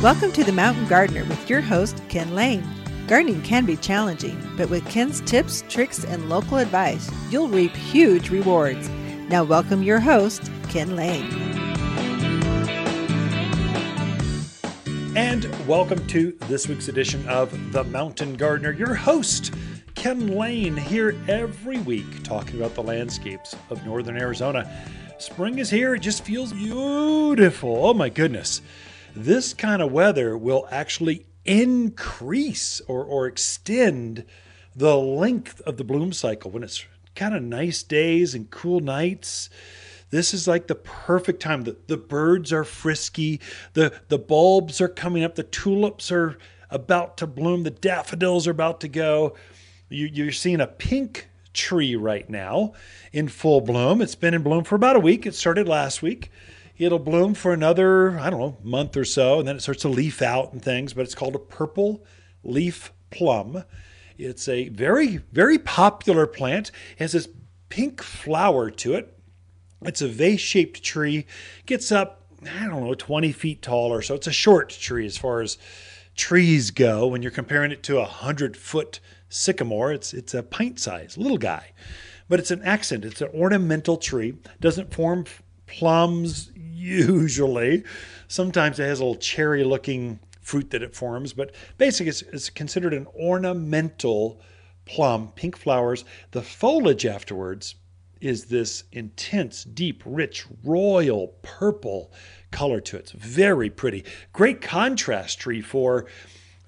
Welcome to the Mountain Gardener with your host, Ken Lane. Gardening can be challenging, but with Ken's tips, tricks, and local advice, you'll reap huge rewards. Now, welcome your host, Ken Lane. And welcome to this week's edition of The Mountain Gardener. Your host, Ken Lane, here every week talking about the landscapes of northern Arizona. Spring is here, it just feels beautiful. Oh my goodness this kind of weather will actually increase or, or extend the length of the bloom cycle when it's kind of nice days and cool nights. This is like the perfect time. The, the birds are frisky, the, the bulbs are coming up, the tulips are about to bloom, the daffodils are about to go. You, you're seeing a pink tree right now in full bloom. It's been in bloom for about a week. It started last week. It'll bloom for another, I don't know, month or so, and then it starts to leaf out and things, but it's called a purple leaf plum. It's a very, very popular plant. It has this pink flower to it. It's a vase shaped tree, gets up, I don't know, 20 feet tall or so. It's a short tree as far as trees go. When you're comparing it to a 100 foot sycamore, it's, it's a pint size, little guy. But it's an accent, it's an ornamental tree, doesn't form plums usually. Sometimes it has a little cherry looking fruit that it forms, but basically it's, it's considered an ornamental plum, pink flowers. The foliage afterwards is this intense, deep, rich, royal purple color to it. It's very pretty. Great contrast tree for,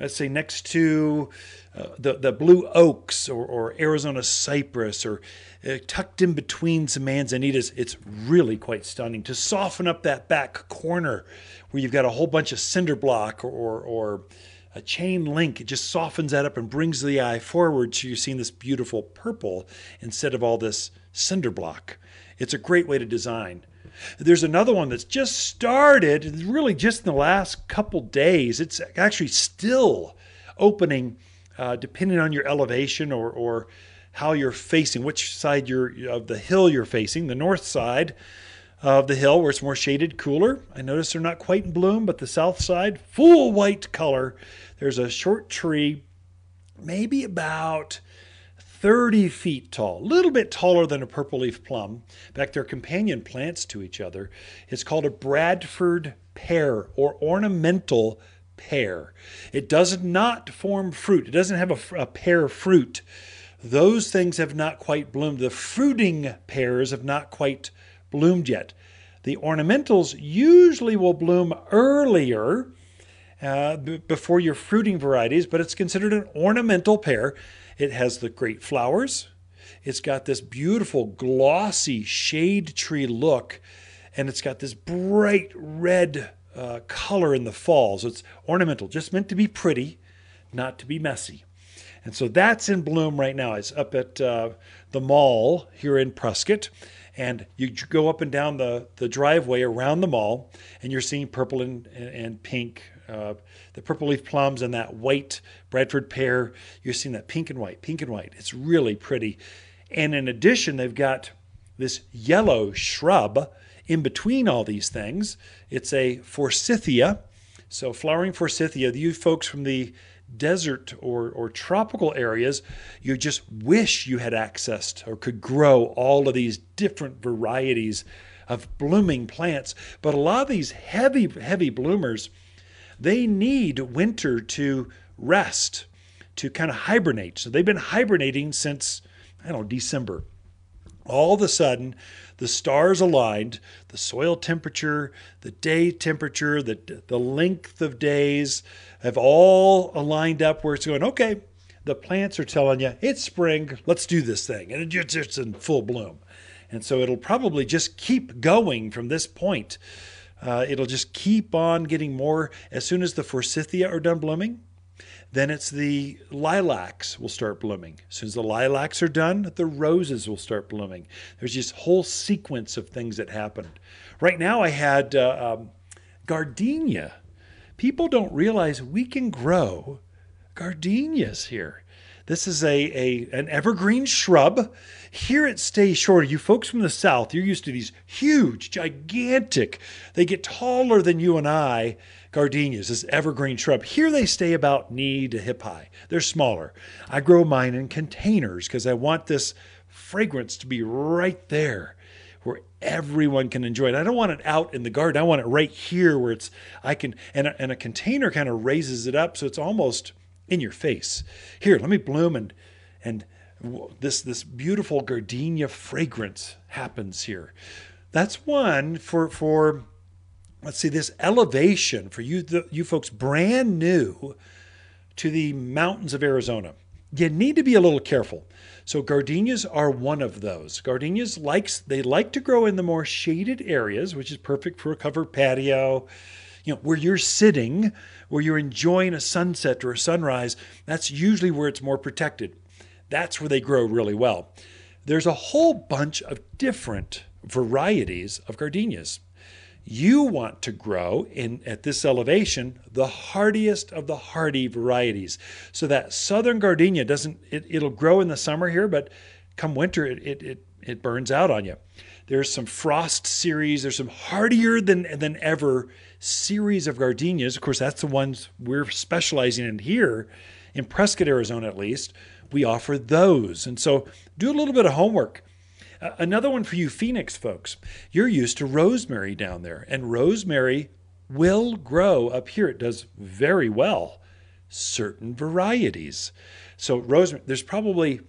let's say, next to uh, the, the blue oaks or, or Arizona cypress or uh, tucked in between some manzanitas. It's really quite stunning to soften up that back corner where you've got a whole bunch of cinder block or, or, or a chain link. It just softens that up and brings the eye forward so you're seeing this beautiful purple instead of all this cinder block. It's a great way to design. There's another one that's just started, really just in the last couple days. It's actually still opening uh, depending on your elevation or, or how you're facing, which side you're, of the hill you're facing, the north side of the hill where it's more shaded, cooler. I notice they're not quite in bloom, but the south side, full white color. There's a short tree, maybe about 30 feet tall, a little bit taller than a purple leaf plum. In fact, they're companion plants to each other. It's called a Bradford pear or ornamental pear. It does not form fruit, it doesn't have a, a pear fruit. Those things have not quite bloomed. The fruiting pears have not quite bloomed yet. The ornamentals usually will bloom earlier uh, b- before your fruiting varieties, but it's considered an ornamental pear. It has the great flowers. It's got this beautiful glossy shade tree look, and it's got this bright red uh, color in the fall. So it's ornamental, just meant to be pretty, not to be messy. And so that's in bloom right now. It's up at uh, the mall here in Prescott. And you go up and down the, the driveway around the mall, and you're seeing purple and, and pink, uh, the purple leaf plums and that white Bradford pear. You're seeing that pink and white, pink and white. It's really pretty. And in addition, they've got this yellow shrub in between all these things. It's a forsythia. So, flowering forsythia, you folks from the desert or, or tropical areas, you just wish you had access to, or could grow all of these different varieties of blooming plants. But a lot of these heavy, heavy bloomers, they need winter to rest, to kind of hibernate. So they've been hibernating since, I don't know, December. All of a sudden, the stars aligned, the soil temperature, the day temperature, the, the length of days have all aligned up where it's going, okay, the plants are telling you it's spring, let's do this thing. And it's just in full bloom. And so it'll probably just keep going from this point. Uh, it'll just keep on getting more. As soon as the forsythia are done blooming, then it's the lilacs will start blooming. As soon as the lilacs are done, the roses will start blooming. There's this whole sequence of things that happened. Right now, I had uh, um, gardenia. People don't realize we can grow gardenias here. This is a, a an evergreen shrub. Here it stays shorter. You folks from the south, you're used to these huge, gigantic. They get taller than you and I. Gardenias, this evergreen shrub. Here they stay about knee to hip high. They're smaller. I grow mine in containers because I want this fragrance to be right there where everyone can enjoy it. I don't want it out in the garden. I want it right here where it's I can and a, and a container kind of raises it up so it's almost in your face. Here, let me bloom and and this this beautiful gardenia fragrance happens here. That's one for for let's see this elevation for you the, you folks brand new to the mountains of Arizona. You need to be a little careful. So gardenias are one of those. Gardenias likes they like to grow in the more shaded areas, which is perfect for a covered patio. You know, where you're sitting, where you're enjoying a sunset or a sunrise, that's usually where it's more protected. That's where they grow really well. There's a whole bunch of different varieties of gardenias. You want to grow in at this elevation the hardiest of the hardy varieties. So that southern gardenia doesn't it, it'll grow in the summer here, but come winter it it it, it burns out on you. There's some frost series, there's some hardier than than ever series of gardenias. Of course, that's the ones we're specializing in here in Prescott, Arizona at least. We offer those. And so do a little bit of homework another one for you Phoenix folks. You're used to rosemary down there, and rosemary will grow up here. It does very well. Certain varieties. So rosemary, there's probably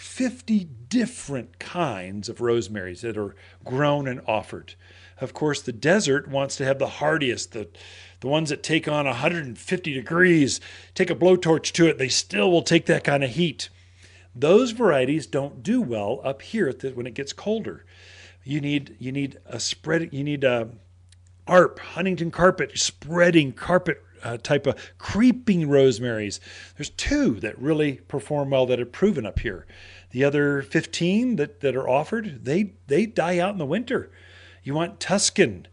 50 different kinds of rosemaries that are grown and offered. Of course, the desert wants to have the hardiest, the the ones that take on 150 degrees, take a blowtorch to it, they still will take that kind of heat. Those varieties don't do well up here when it gets colder. You need you need a spread. You need a ARP Huntington carpet spreading carpet uh, type of creeping rosemaries. There's two that really perform well that have proven up here. The other 15 that, that are offered, they they die out in the winter. You want Tuscan,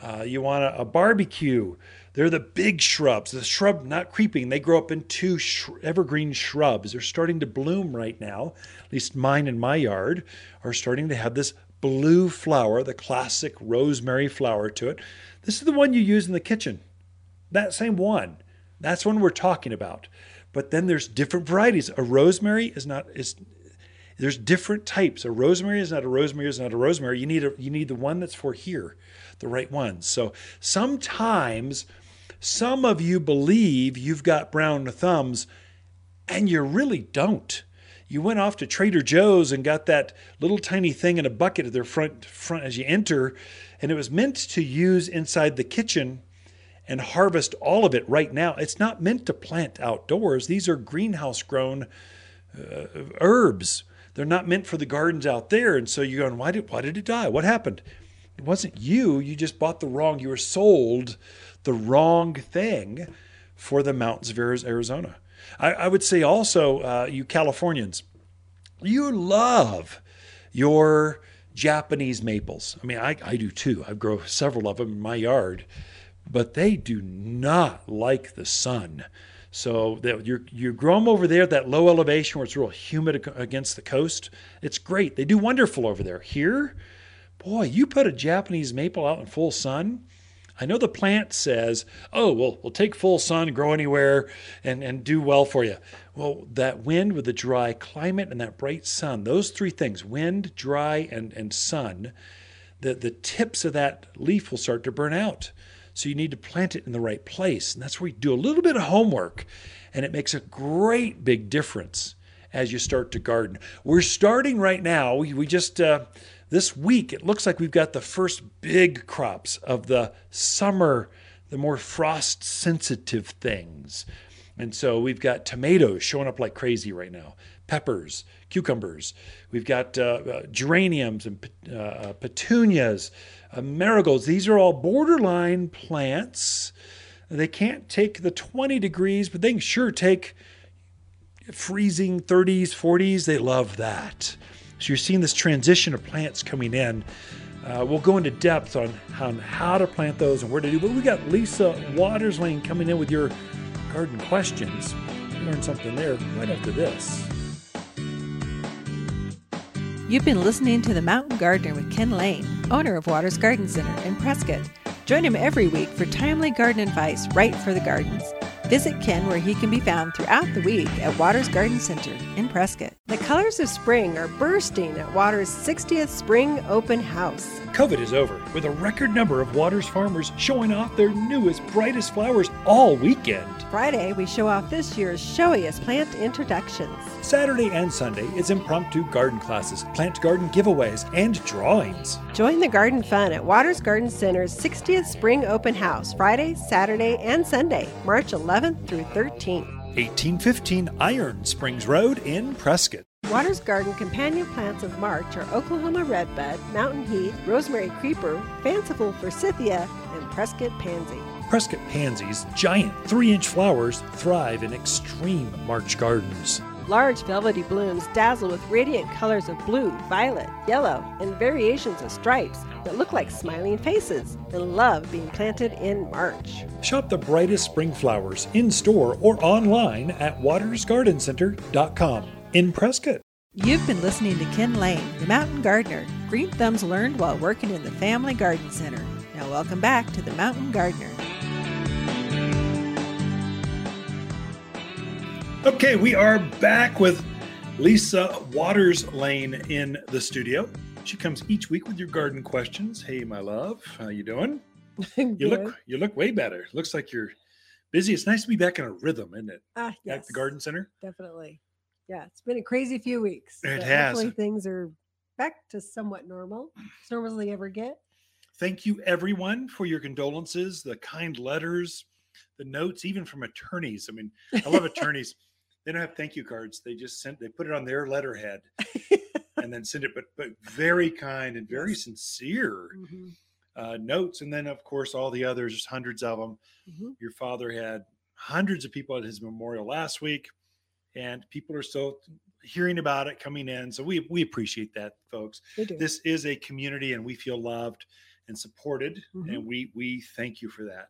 uh, you want a, a barbecue. They're the big shrubs. The shrub, not creeping, they grow up into sh- evergreen shrubs. They're starting to bloom right now. At least mine in my yard are starting to have this blue flower, the classic rosemary flower to it. This is the one you use in the kitchen. That same one. That's one we're talking about. But then there's different varieties. A rosemary is not is there's different types. A rosemary is not a rosemary is not a rosemary. You need a you need the one that's for here, the right ones. So sometimes some of you believe you've got brown thumbs, and you really don't. You went off to Trader Joe's and got that little tiny thing in a bucket at their front front as you enter, and it was meant to use inside the kitchen and harvest all of it right now. It's not meant to plant outdoors. These are greenhouse grown uh, herbs. They're not meant for the gardens out there. And so you're going, why did why did it die? What happened? It wasn't you. You just bought the wrong. You were sold the wrong thing for the mountains of Arizona. I, I would say also, uh, you Californians, you love your Japanese maples. I mean, I, I do too. I grow several of them in my yard, but they do not like the sun. So you you grow them over there at that low elevation where it's real humid against the coast. It's great. They do wonderful over there. Here, boy, you put a Japanese maple out in full sun, I know the plant says, oh, well, we'll take full sun, grow anywhere, and, and do well for you. Well, that wind with the dry climate and that bright sun, those three things wind, dry, and, and sun the, the tips of that leaf will start to burn out. So you need to plant it in the right place. And that's where you do a little bit of homework, and it makes a great big difference as you start to garden. We're starting right now. We, just. Uh, this week, it looks like we've got the first big crops of the summer, the more frost sensitive things. And so we've got tomatoes showing up like crazy right now, peppers, cucumbers. We've got uh, uh, geraniums and uh, uh, petunias, uh, marigolds. These are all borderline plants. They can't take the 20 degrees, but they can sure take freezing 30s, 40s. They love that. So you're seeing this transition of plants coming in. Uh, we'll go into depth on, on how to plant those and where to do. But we got Lisa Waters Lane coming in with your garden questions. Learn something there right after this. You've been listening to The Mountain Gardener with Ken Lane, owner of Waters Garden Center in Prescott. Join him every week for timely garden advice right for the gardens. Visit Ken where he can be found throughout the week at Waters Garden Center in Prescott. The colors of spring are bursting at Waters' 60th Spring Open House. COVID is over, with a record number of Waters farmers showing off their newest, brightest flowers all weekend. Friday, we show off this year's showiest plant introductions. Saturday and Sunday is impromptu garden classes, plant garden giveaways, and drawings. Join the garden fun at Waters Garden Center's 60th Spring Open House, Friday, Saturday, and Sunday, March 11th through 13th. 1815 Iron Springs Road in Prescott. Waters Garden companion plants of March are Oklahoma Redbud, Mountain Heath, Rosemary Creeper, Fanciful Forsythia, and Prescott Pansy. Prescott pansies, giant three inch flowers, thrive in extreme March gardens. Large velvety blooms dazzle with radiant colors of blue, violet, yellow, and variations of stripes that look like smiling faces and love being planted in March. Shop the brightest spring flowers in store or online at watersgardencenter.com in Prescott. You've been listening to Ken Lane, the mountain gardener. Green thumbs learned while working in the Family Garden Center. Now, welcome back to the Mountain Gardener. Okay, we are back with Lisa Waters Lane in the studio. She comes each week with your garden questions. Hey, my love, how you doing? You look you look way better. Looks like you're busy. It's nice to be back in a rhythm, isn't it? ah, yes, At the garden center. Definitely. Yeah, it's been a crazy few weeks. It has. Hopefully things are back to somewhat normal, as normal as they ever get. Thank you everyone for your condolences, the kind letters, the notes, even from attorneys. I mean, I love attorneys. They don't have thank you cards. They just sent they put it on their letterhead and then send it, but but very kind and very sincere Mhm, uh, notes. And then of course all the others, just hundreds of them. mhm. Your father had hundreds of people at his memorial last week, and people are still hearing about it coming in. So we we appreciate that, folks. This is a community, and we feel loved and supported, Mhm. and we we thank you for that.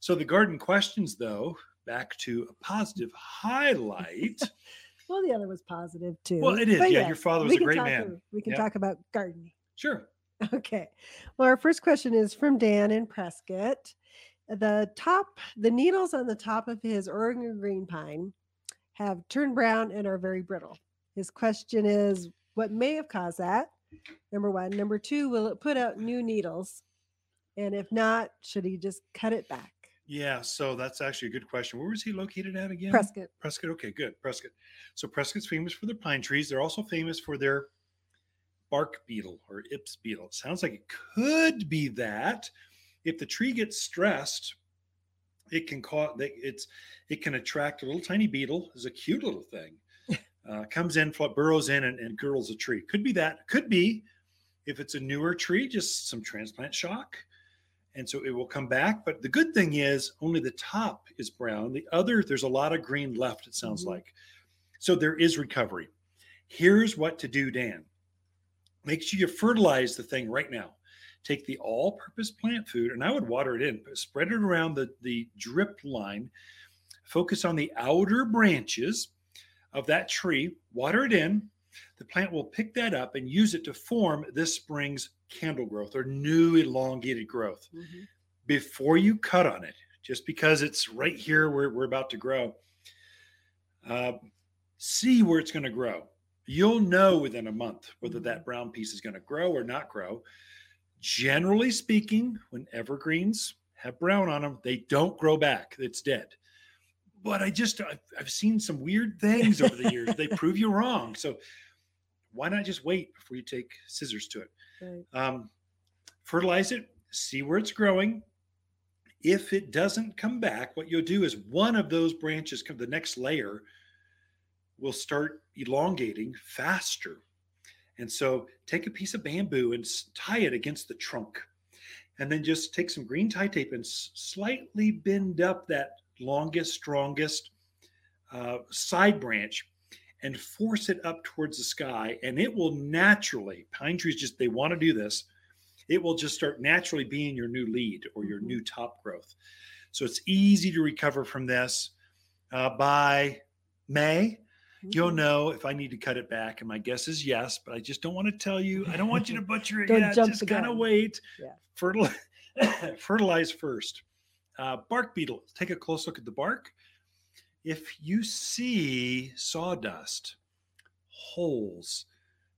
So the garden questions, though, back to a positive highlight. well, the other was positive too. Well, it is. But Yeah, your father was a great man. a- we can Yeah. talk about gardening. sure. Okay. Well, our first question is from Dan in Prescott. The top, the needles on the top of his Oregon green pine have turned brown and are very brittle. His question is what may have caused that? Number one. Number two, will it put out new needles? And if not, should he just cut it back? Yeah. So that's actually a good question. Where was he located at again? Prescott. Prescott. Okay, good. Prescott. So Prescott's famous for their pine trees. They're also famous for their bark beetle or Ips beetle. It sounds like it could be that. If the tree gets stressed, it can cause it's it can attract a little tiny beetle. It's a cute little thing. Uh, comes in, burrows in, and, and girdles a tree. Could be that. Could be if it's a newer tree, just some transplant shock and so it will come back. But the good thing is only the top is brown. The other, there's a lot of green left, it sounds Mhm. like. So there is recovery. Here's what to do, Dan. Make sure you fertilize the thing right now. Take the all purpose plant food, and I would water it in, but spread it around the, the drip line. Focus on the outer branches of that tree, water it in. The plant will pick that up and use it to form this spring's candle growth or new elongated growth Mhm. before you cut on it, just because it's right here where we're about to grow. Uh, see where it's going to grow. You'll know within a month whether that brown piece is going to grow or not grow. Generally speaking, when evergreens have brown on them, they don't grow back. It's dead. But I just, I've, I've seen some weird things over the years. they prove you wrong. So why not just wait before you take scissors to it? Right. um, fertilize it, see where it's growing. If it doesn't come back, what you'll do is one of those branches, come the next layer, will start elongating faster. And so take a piece of bamboo and tie it against the trunk. And then just take some green tie tape and slightly bend up that longest, strongest uh, side branch and force it up towards the sky. And it will naturally, pine trees just, they want to do this. It will just start naturally being your new lead or your Mhm. new top growth. So it's easy to recover from this uh, by May, you'll Mhm. know if I need to cut it back. And my guess is yes, but I just don't want to tell you. I don't want you to butcher it Don't yet. jump Just kind of wait. Yeah. Fertilize, fertilize first. Uh, bark beetle. Take a close look at the bark. If you see sawdust, holes,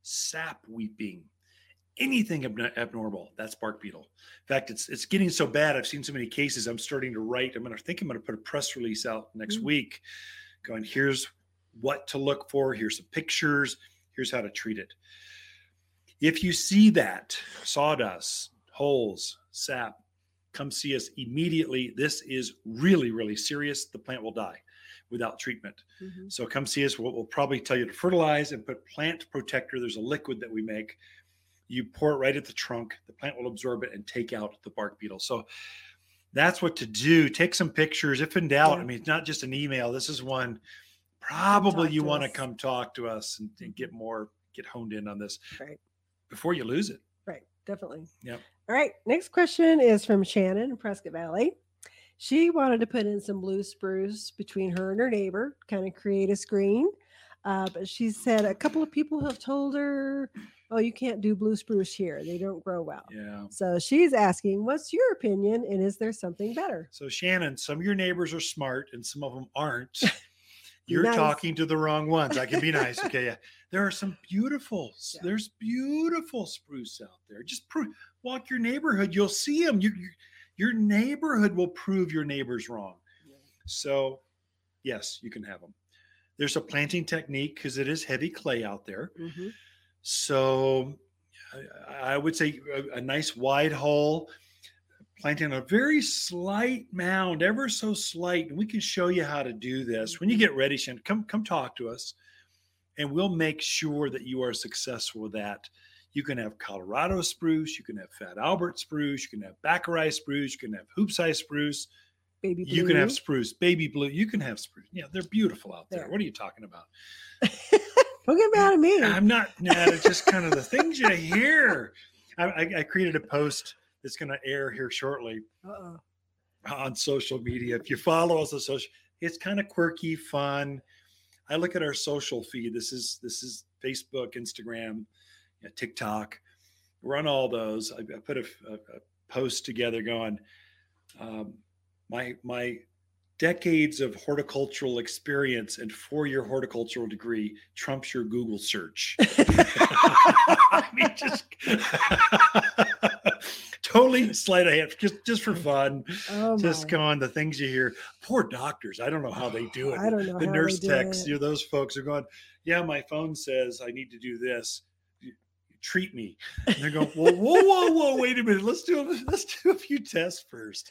sap weeping, anything abno- abnormal, that's bark beetle. In fact, it's it's getting so bad. I've seen so many cases. I'm starting to write. I'm going to think I'm going to put a press release out next Mm. week, going here's what to look for. Here's some pictures. Here's how to treat it. If you see that sawdust, holes, sap, come see us immediately. This is really, really serious. The plant will die without treatment. Mhm. So come see us. We'll, we'll probably tell you to fertilize and put plant protector. There's a liquid that we make. You pour it right at the trunk. The plant will absorb it and take out the bark beetle. So that's what to do. Take some pictures. If in doubt, I mean, it's not just an email. This is one probably you want to come talk to us and, and get more, get honed in on this Right. before you lose it. Right, definitely. Yep. All right, next question is from Shannon in Prescott Valley. She wanted to put in some blue spruce between her and her neighbor, kind of create a screen. Uh, but she said a couple of people have told her, "Oh, you can't do blue spruce here; they don't grow well." Yeah. So she's asking, "What's your opinion, and is there something better?" So Shannon, some of your neighbors are smart and some of them aren't. You're nice. talking to the wrong ones. I can be nice. Okay. Yeah. There are some beautiful, Yeah. there's beautiful spruce out there. Just pro- walk your neighborhood. You'll see them. You, you, your neighborhood will prove your neighbors wrong. So, yes, you can have them. There's a planting technique because it is heavy clay out there. Mhm. So I, I would say a, a nice wide hole, planting a very slight mound, ever so slight, and we can show you how to do this. When you get ready, Shannon, come come talk to us, and we'll make sure that you are successful with that. You can have Colorado spruce, you can have Fat Albert spruce, you can have Bakeri spruce, you can have Hoopsii spruce, Baby blue. you can have spruce, baby blue, you can have spruce. Yeah, they're beautiful out there. There. What are you talking about? Don't get mad at me. I'm not. Nah, it's just kind of the things you hear. I, I, I created a post that's going to air here shortly Uh-oh. on social media. If you follow us on social, it's kind of quirky, fun. I look at our social feed. This is this is Facebook, Instagram, you know, TikTok. We're on all those. I, I put a, a, a post together going. Um, my my decades of horticultural experience and four-year horticultural degree trumps your Google search. I mean, just totally sleight of hand, just just for fun Oh just going the things you hear. Poor doctors. I don't know how they do it. I don't know the nurse techs, you know, those folks are going, yeah, my phone says I need to do this. You- you Treat me. And they're going, whoa, whoa, whoa, whoa, wait a minute. Let's do a, let's do a few tests first.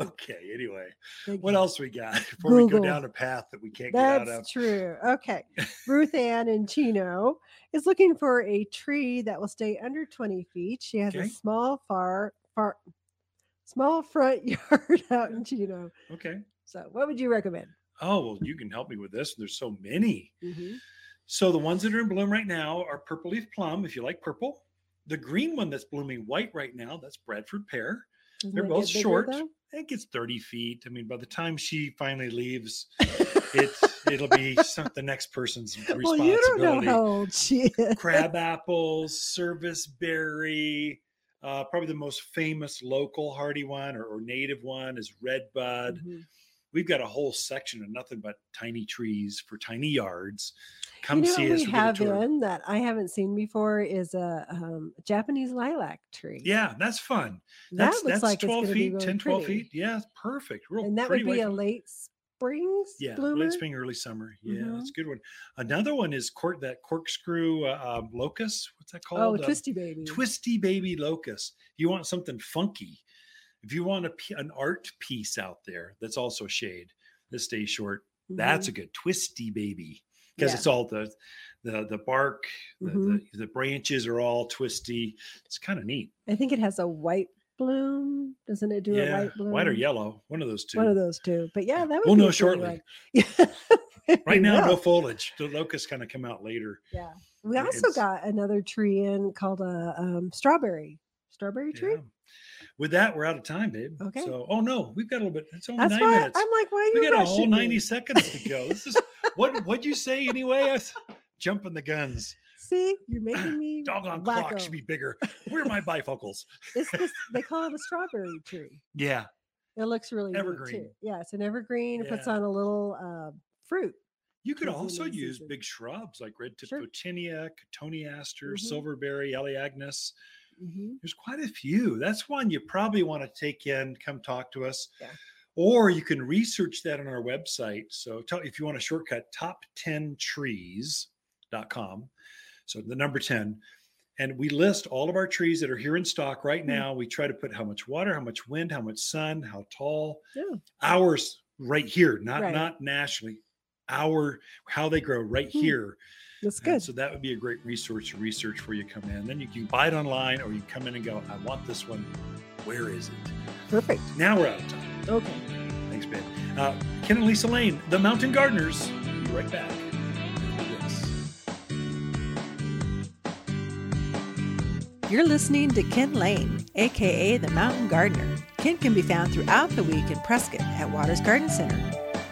Okay. Anyway, Big what else we got before we go down a path that we can't get out of? That's true. Okay. Ruth Ann in Chino is looking for a tree that will stay under 20 feet. She has Okay. a small far far small front yard out in Chino. Okay. So what would you recommend? Oh, well, you can help me with this. There's so many. Mhm. So the ones that are in bloom right now are purple leaf plum, if you like purple. The green one that's blooming white right now, that's Bradford pear. Doesn't They're both short. though? I think it's 30 feet. I mean, by the time she finally leaves, it it'll be some, the next person's well, responsibility. you don't know how old she is. Crab apples, service berry. Uh, probably the most famous local hardy one or, or native one is red bud. We've got a whole section of nothing but tiny trees for tiny yards. Come you know see what us. we we'll get a have in that I haven't seen before is a um, Japanese lilac tree. Yeah, that's fun. that That's looks that's like 12 it's going be feet, really 10, 12 pretty. feet. Yeah, perfect. Real and that would be a late spring yeah, bloomer. late spring, early summer. Yeah, Mhm. that's a good one. Another one is court that corkscrew uh, um, locust. What's that Oh, called? Uh, twisty baby. twisty baby locust. You want something funky. If you want a, an art piece out there that's also shade that stays short, that's a good twisty baby because Mm-hmm. Yeah. it's all the the the bark, the, Mhm. the the branches are all twisty. It's kind of neat. I think it has a white bloom. Doesn't it do a yeah, white bloom? white or yellow, one of those two. One of those two. But yeah, that would We'll know a shortly. Yeah. Right now, no foliage. The locusts kind of come out later. Yeah. We also it's- got another tree in called a um, strawberry. Strawberry tree. Yeah. With that, we're out of time, babe. Okay. So, oh no, we've got a little bit. It's only That's nine minutes. I'm like, why are you? we got a whole rushing 90 me? seconds to go. This is what what'd you say anyway? I was jumping the guns. See, you're making me Doggone wacko. clock should be bigger. Where are my bifocals? It's this, they call it a strawberry tree. Yeah. It looks really Evergreen. too. Yeah, it's an evergreen. It puts on a little uh, fruit. You could also end of the use season. big shrubs like red tip Sure. photinia, cotoneaster, Mhm. silverberry, elaeagnus. Hmm There's quite a few. That's one you probably want to take in, come talk to us. Yeah. Or you can research that on our website. So tell, if you want a shortcut, top10trees.com. So the number 10. And we list all of our trees that are here in stock right Hmm. now. We try to put how much water, how much wind, how much sun, how tall. Yeah. Ours right here, not Right. not nationally. Our how they grow right Hmm. here. That's And good. so that would be a great resource to research for you come in. Then you can buy it online or you come in and go, I want this one. Where is it? Perfect. Now we're out of time. Okay. Thanks, Ben. Uh, Ken and Lisa Lane, the Mountain Gardeners. Be right back. Yes. You're listening to Ken Lane, aka the Mountain Gardener. Ken can be found throughout the week in Prescott at Waters Garden Center.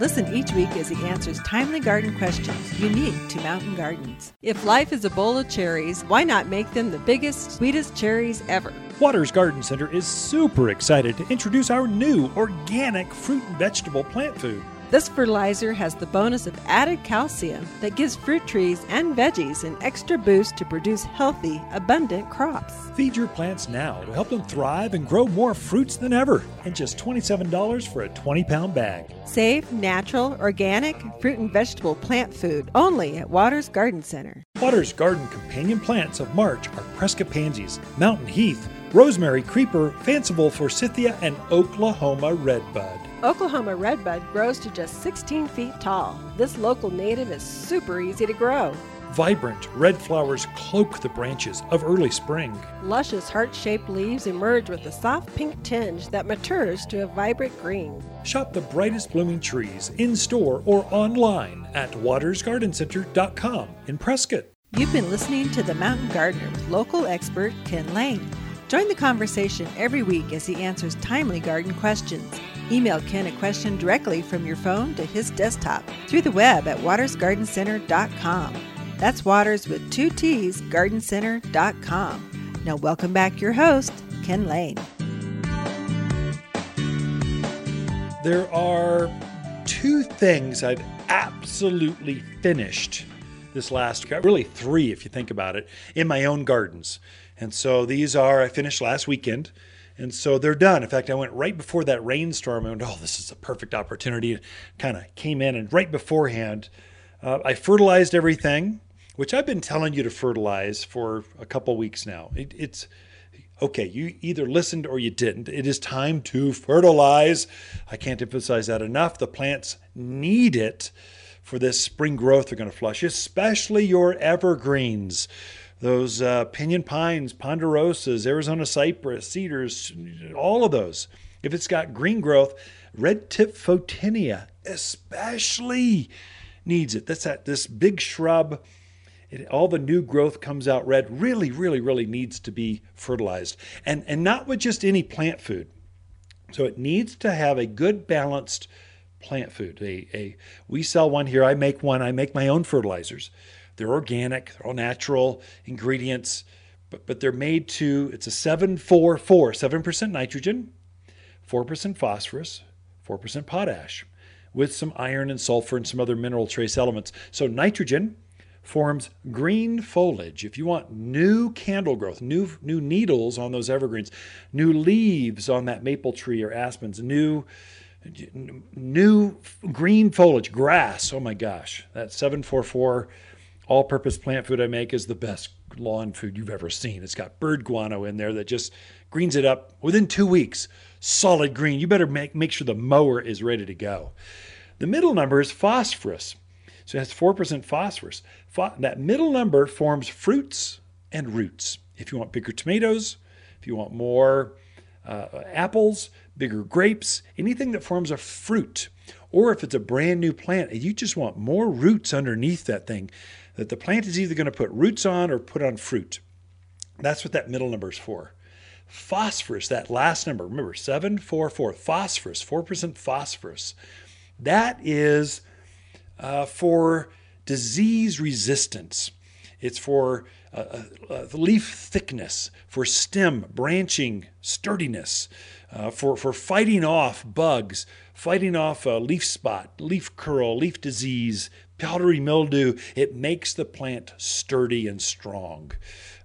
Listen each week as he answers timely garden questions unique to mountain gardens. If life is a bowl of cherries, why not make them the biggest, sweetest cherries ever? Waters Garden Center is super excited to introduce our new organic fruit and vegetable plant food. This fertilizer has the bonus of added calcium that gives fruit trees and veggies an extra boost to produce healthy, abundant crops. Feed your plants now to help them thrive and grow more fruits than ever. And just $27 for a 20 pound bag. Safe, natural, organic fruit and vegetable plant food only at Waters Garden Center. Waters Garden companion plants of March are Prescott pansies, mountain heath, rosemary creeper, fanciful forsythia, and Oklahoma redbud. Oklahoma redbud grows to just 16 feet tall. This local native is super easy to grow. Vibrant red flowers cloak the branches of early spring. Luscious heart shaped leaves emerge with a soft pink tinge that matures to a vibrant green. Shop the brightest blooming trees in store or online at watersgardencenter.com in Prescott. You've been listening to The Mountain Gardener with local expert Ken Lane. Join the conversation every week as he answers timely garden questions. Email Ken a question directly from your phone to his desktop through the web at watersgardencenter.com. That's Waters with two T's, gardencenter.com. Now, welcome back your host, Ken Lane. There are two things I've absolutely finished this last really three if you think about it in my own gardens. And so these are I finished last weekend. And so they're done. In fact, I went right before that rainstorm and went, oh, this is a perfect opportunity. Kind of came in and right beforehand, uh, I fertilized everything, which I've been telling you to fertilize for a couple weeks now. It, it's okay, you either listened or you didn't. It is time to fertilize. I can't emphasize that enough. The plants need it for this spring growth they're going to flush, especially your evergreens. Those uh, pinyon pines, ponderosas, Arizona cypress, cedars, all of those. If it's got green growth, red tip photinia especially needs it. That's that this big shrub it, all the new growth comes out red really really really needs to be fertilized and and not with just any plant food so it needs to have a good balanced plant food a, a we sell one here i make one i make my own fertilizers they're organic they're all natural ingredients but but they're made to it's a 744 7% nitrogen 4% phosphorus 4% potash with some iron and sulfur and some other mineral trace elements so nitrogen forms green foliage. If you want new candle growth, new new needles on those evergreens, new leaves on that maple tree or aspens, new new green foliage, grass. Oh my gosh, that 744 all-purpose plant food I make is the best lawn food you've ever seen. It's got bird guano in there that just greens it up within 2 weeks. Solid green. You better make make sure the mower is ready to go. The middle number is phosphorus. So it has 4% phosphorus. Pho- that middle number forms fruits and roots. If you want bigger tomatoes, if you want more uh, apples, bigger grapes, anything that forms a fruit, or if it's a brand new plant and you just want more roots underneath that thing, that the plant is either going to put roots on or put on fruit. That's what that middle number is for. Phosphorus, that last number, remember 744, phosphorus, 4% phosphorus. That is uh, for disease resistance. It's for uh, uh, uh, leaf thickness, for stem branching sturdiness, uh, for, for fighting off bugs, fighting off a leaf spot, leaf curl, leaf disease, powdery mildew. It makes the plant sturdy and strong.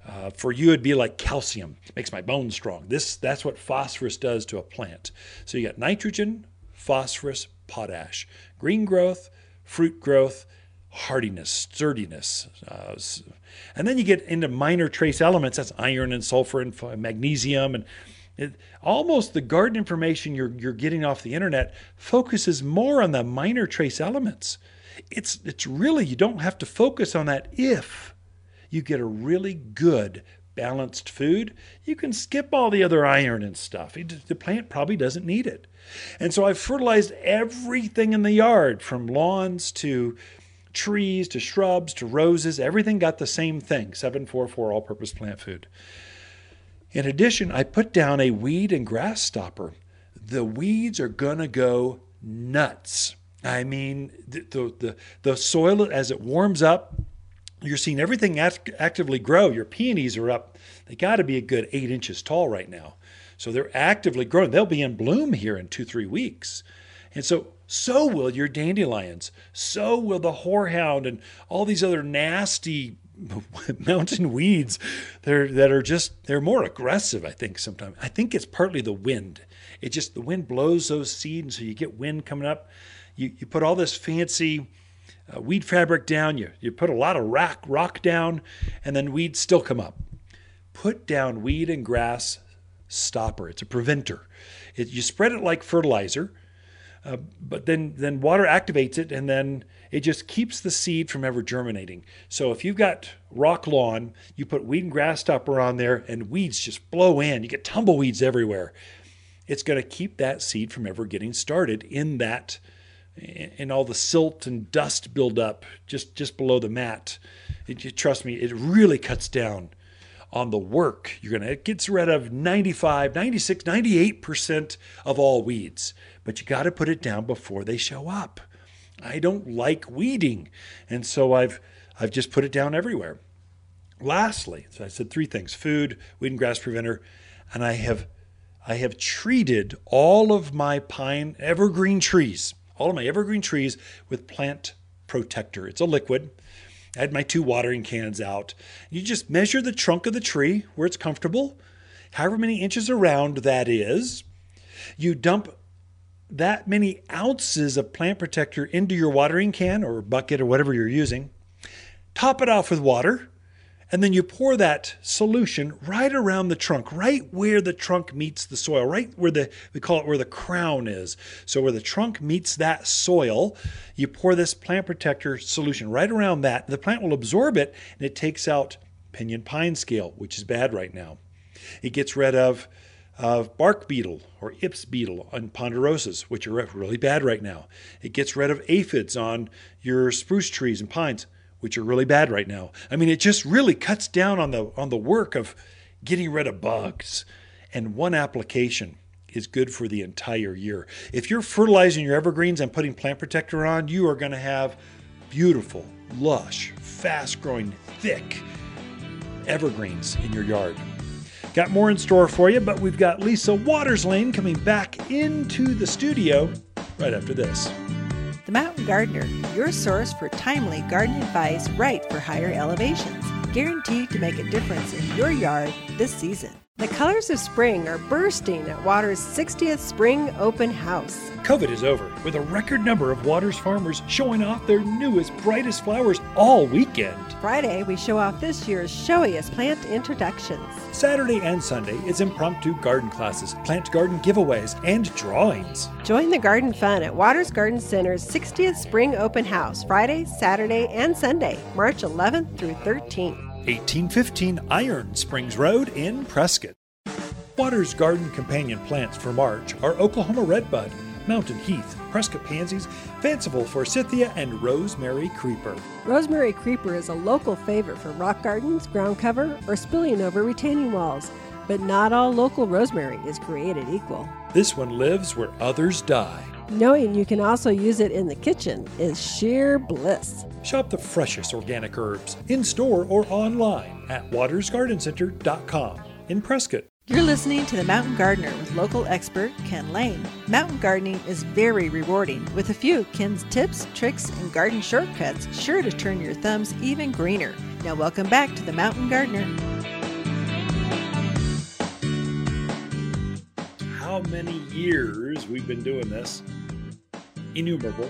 Uh, for you, it'd be like calcium, makes my bones strong. This that's what phosphorus does to a plant. So you got nitrogen, phosphorus, potash, green growth, fruit growth, hardiness, sturdiness. Uh, and then you get into minor trace elements that's iron and sulfur and magnesium. And it, almost the garden information you're, you're getting off the internet focuses more on the minor trace elements. It's, it's really, you don't have to focus on that if you get a really good balanced food, you can skip all the other iron and stuff. It, the plant probably doesn't need it. And so I've fertilized everything in the yard from lawns to trees to shrubs to roses. Everything got the same thing 744 all purpose plant food. In addition, I put down a weed and grass stopper. The weeds are going to go nuts. I mean, the, the, the, soil, as it warms up, you're seeing everything act- actively grow. Your peonies are up. They got to be a good eight inches tall right now. So they're actively growing. They'll be in bloom here in two, three weeks. And so, so will your dandelions. So will the horehound and all these other nasty mountain weeds they're, that are just, they're more aggressive, I think, sometimes. I think it's partly the wind. It just, the wind blows those seeds, so you get wind coming up. You, you put all this fancy, uh, weed fabric down, you, you put a lot of rock, rock down, and then weeds still come up. Put down weed and grass stopper. It's a preventer. It, you spread it like fertilizer, uh, but then then water activates it, and then it just keeps the seed from ever germinating. So if you've got rock lawn, you put weed and grass stopper on there, and weeds just blow in. You get tumbleweeds everywhere. It's going to keep that seed from ever getting started in that and all the silt and dust build up just just below the mat. It, trust me, it really cuts down on the work you're to it gets rid of 95 96 98% of all weeds. But you got to put it down before they show up. I don't like weeding and so i've i've just put it down everywhere. Lastly so i said three things food weed and grass preventer and i have i have treated all of my pine evergreen trees all of my evergreen trees with plant protector it's a liquid I had my two watering cans out. You just measure the trunk of the tree where it's comfortable, however many inches around that is. You dump that many ounces of plant protector into your watering can or bucket or whatever you're using. Top it off with water and then you pour that solution right around the trunk, right where the trunk meets the soil, right where the, we call it where the crown is. So where the trunk meets that soil, you pour this plant protector solution right around that. The plant will absorb it and it takes out pinyon pine scale, which is bad right now. It gets rid of of bark beetle or ips beetle on ponderosas, which are really bad right now. It gets rid of aphids on your spruce trees and pines which are really bad right now. I mean, it just really cuts down on the on the work of getting rid of bugs. And one application is good for the entire year. If you're fertilizing your evergreens and putting plant protector on, you are going to have beautiful, lush, fast-growing, thick evergreens in your yard. Got more in store for you, but we've got Lisa Waters Lane coming back into the studio right after this. The Mountain Gardener, your source for timely garden advice right for higher elevations, guaranteed to make a difference in your yard this season. The colors of spring are bursting at Water's 60th Spring Open House. COVID is over, with a record number of Waters farmers showing off their newest, brightest flowers all weekend. Friday, we show off this year's showiest plant introductions. Saturday and Sunday is impromptu garden classes, plant garden giveaways, and drawings. Join the garden fun at Waters Garden Center's 60th Spring Open House, Friday, Saturday, and Sunday, March 11th through 13th. 1815 Iron Springs Road in Prescott. Waters Garden companion plants for March are Oklahoma Redbud, Mountain Heath, Prescott Pansies, Fanciful Forsythia, and Rosemary Creeper. Rosemary Creeper is a local favorite for rock gardens, ground cover, or spilling over retaining walls. But not all local rosemary is created equal. This one lives where others die. Knowing you can also use it in the kitchen is sheer bliss. Shop the freshest organic herbs in store or online at watersgardencenter.com in Prescott. You're listening to The Mountain Gardener with local expert Ken Lane. Mountain gardening is very rewarding, with a few Ken's tips, tricks, and garden shortcuts sure to turn your thumbs even greener. Now, welcome back to The Mountain Gardener. How many years we've been doing this? Innumerable.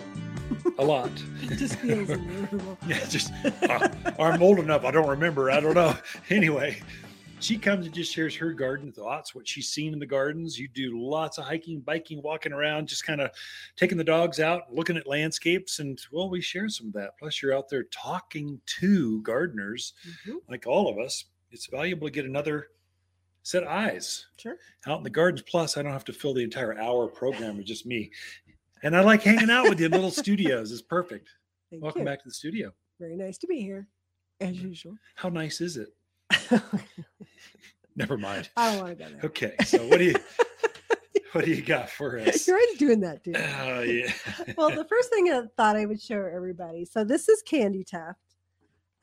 A lot. It just feels inevitable. Yeah, just uh, I'm old enough. I don't remember. I don't know. Anyway, she comes and just shares her garden thoughts, what she's seen in the gardens. You do lots of hiking, biking, walking around, just kind of taking the dogs out, looking at landscapes, and well, we share some of that. Plus, you're out there talking to gardeners, Mhm, like all of us. It's valuable to get another set of eyes Sure. out in the gardens. Plus, I don't have to fill the entire hour program with just me. And I like hanging out with you in little studios. It's perfect. Thank Welcome you. back to the studio. Very nice to be here, as usual. How nice is it? Never mind. I don't want to go there. Okay, so what do you what do you got for us? You're already doing that, dude. Oh yeah. well, the first thing I thought I would show everybody. So this is candy tuft.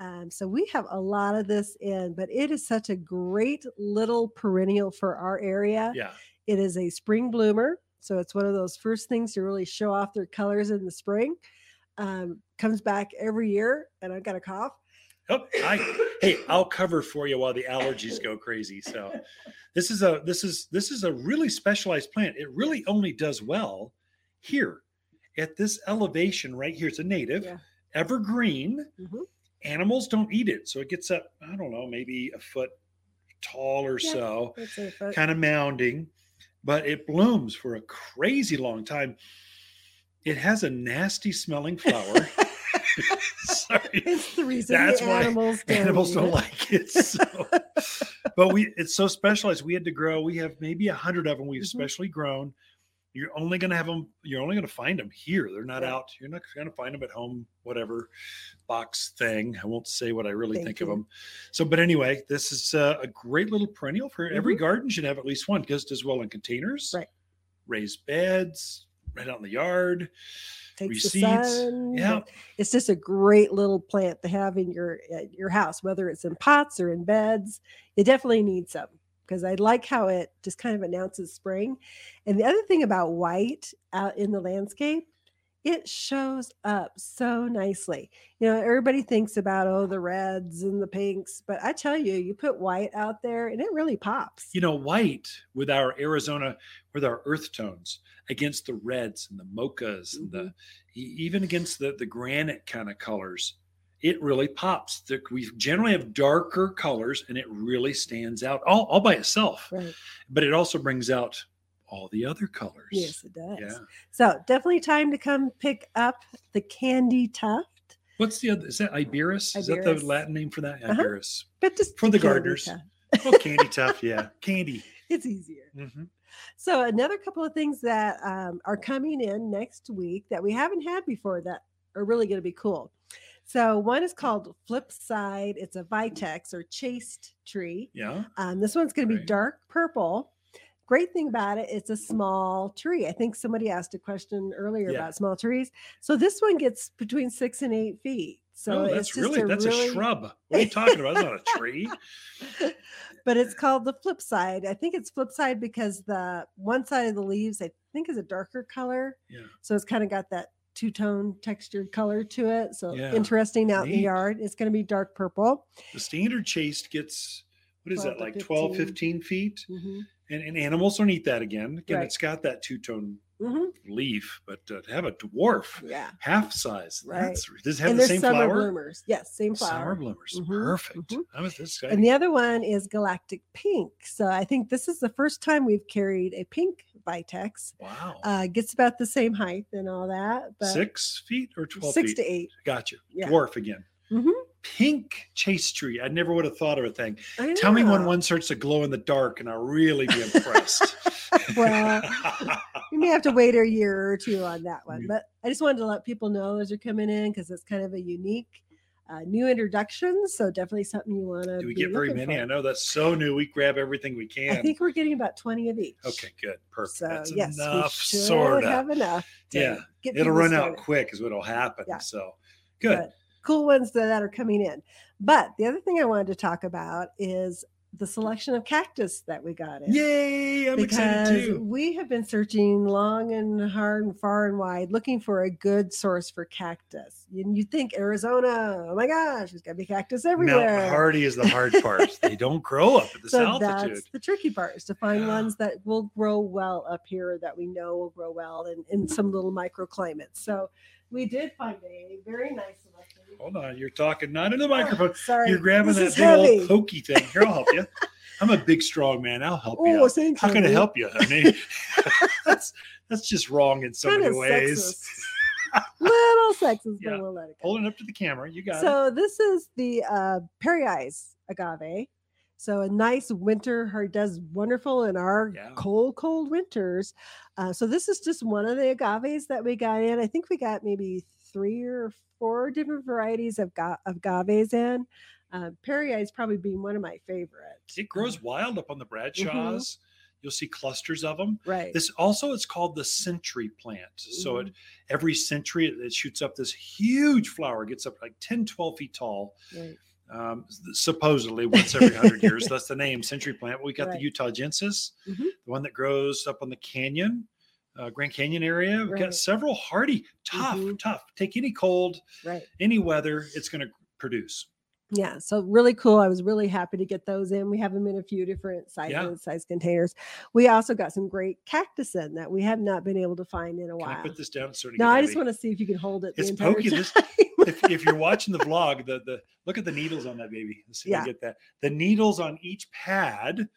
Um, so we have a lot of this in, but it is such a great little perennial for our area. yeah. It is a spring bloomer. So it's one of those first things to really show off their colors in the spring. Um, comes back every year, and I've got a cough. Oh, I, hey, I'll cover for you while the allergies go crazy. So this is a this is this is a really specialized plant. It really only does well here at this elevation right here. It's a native, Yeah. evergreen. Mhm. Animals don't eat it, so it gets up. I don't know, maybe a foot tall or Yeah. so. That's it, but- kind of mounding, but it blooms for a crazy long time. It has a nasty smelling flower. Sorry. It's the reason That's the why animals don't, Animals don't like it. So. but we it's so specialized. We had to grow. We have maybe a hundred of them. We've Mhm. specially grown. You're only going to have them. You're only going to find them here. They're not Right. out. You're not going to find them at home. Whatever box thing. I won't say what I really Thank think you. of them. So, but anyway, this is uh, a great little perennial for every Mhm. garden should have at least one because it does well in containers, Right. raised beds, right out in the yard. Takes the sun. Yeah. It's just a great little plant to have in your your house, whether it's in pots or in beds. You definitely need some because I like how it just kind of announces spring. And the other thing about white out in the landscape, it shows up so nicely. You know, everybody thinks about oh the reds and the pinks, but I tell you, you put white out there and it really pops. you know, white with our Arizona, with our earth tones against the reds and the mochas and the mm-hmm. e- even against the the granite kind of colors, it really pops. We generally have darker colors and it really stands out all, all by itself. Right. But it also brings out all the other colors. Yes, it does. Yeah. So definitely time to come pick up the candy tuft. What's the other? Is that Iberis? Is that the Latin name for that? Uh-huh. Iberis. But just For the gardeners. tuft. Oh, candy tuft. Yeah. Candy. It's easier. Mhm. So another couple of things that um, are coming in next week that we haven't had before that are really going to be cool. So one is called Flipside. It's a vitex or chaste tree. Yeah. Um, this one's going to be dark purple. Great thing about it, it's a small tree. I think somebody asked a question earlier Yeah. about small trees. So this one gets between six and eight feet. So oh, that's really a that's really, a shrub. What are you talking about? That's not a tree. but it's called the flip side. I think it's flip side because the one side of the leaves I think is a darker color. Yeah. So it's kind of got that two tone textured color to it. So Yeah. interesting out in the yard. It's going to be dark purple. The standard chaste gets what is that like 12 15. 15 feet Mhm, and, and animals don't eat that again again Right. it's got that two-tone mhm, leaf but uh, to have a dwarf Yeah. half size Right. that's does it have And the same summer flower bloomers. Yes, same flower. summer bloomers Mhm, perfect mhm. that was this guy And the other one is galactic pink. So I think this is the first time we've carried a pink vitex. wow Uh, gets about the same height and all that, but six feet or 12 six feet to eight. gotcha Yeah. dwarf again Mhm. pink chaste tree i never would have thought of a thing tell me when one starts to glow in the dark and i'll really be impressed Well, We may have to wait a year or two on that one, but I just wanted to let people know those are coming in because it's kind of a unique uh, new introductions. So definitely something you want to. Do we get very many? I know that's so new. We grab everything we can. I think we're getting about twenty of each. Okay, good, perfect. So that's yes, enough, we sort of. have enough. Yeah, It'll run started. out quick, is what'll happen. Yeah. So good. But cool ones that, that are coming in. But the other thing I wanted to talk about is the selection of cactus that we got in. Yay! I'm because excited too. we have been searching long and hard and far and wide looking for a good source for cactus. And you think Arizona, oh my gosh, there's got to be cactus everywhere. Mountain hardy is the hard part. they don't grow up at this so altitude. that's the tricky part is to find Yeah. ones that will grow well up here that we know will grow well in, in some little microclimates. So we did find a very nice. Hold on, you're talking not in the microphone. Oh, sorry, You're grabbing this that big heavy. old pokey thing. Here, I'll help you. I'm a big, strong man. I'll help you. Oh, out. thank How you. can I help you, honey? that's that's just wrong in so many ways. Little sexist, Yeah. but we'll let it go. Holding up to the camera, you got it. So this is the uh, parryi agave. So a nice winter, or does wonderful in our Yeah. cold, cold winters. Uh, so this is just one of the agaves that we got in. I think we got maybe three or four different varieties of, ga- of agaves in. Uh, parryi probably being one of my favorites. It grows wild up on the Bradshaws. You'll see clusters of them. right. This also it's called the century plant. So Mm-hmm. it every century it, it shoots up this huge flower, gets up like 10, 12 feet tall. right. Um, supposedly once every hundred years. That's the name, century plant. We got Right. the utahensis, Mhm. the one that grows up on the canyon, uh, Grand Canyon area. We've got several hardy, tough, Mhm. tough. Take any cold, Right. any weather, it's going to produce. Yeah, so really cool. I was really happy to get those in. We have them in a few different sizes, size containers. We also got some great cactus in that we have not been able to find in a Can I while. put this down? Starting No, I just want to see if you can hold it. It's pokey. This- if, if you're watching the vlog, the the look at the needles on that baby. Let's see if I Yeah. get that. The needles on each pad.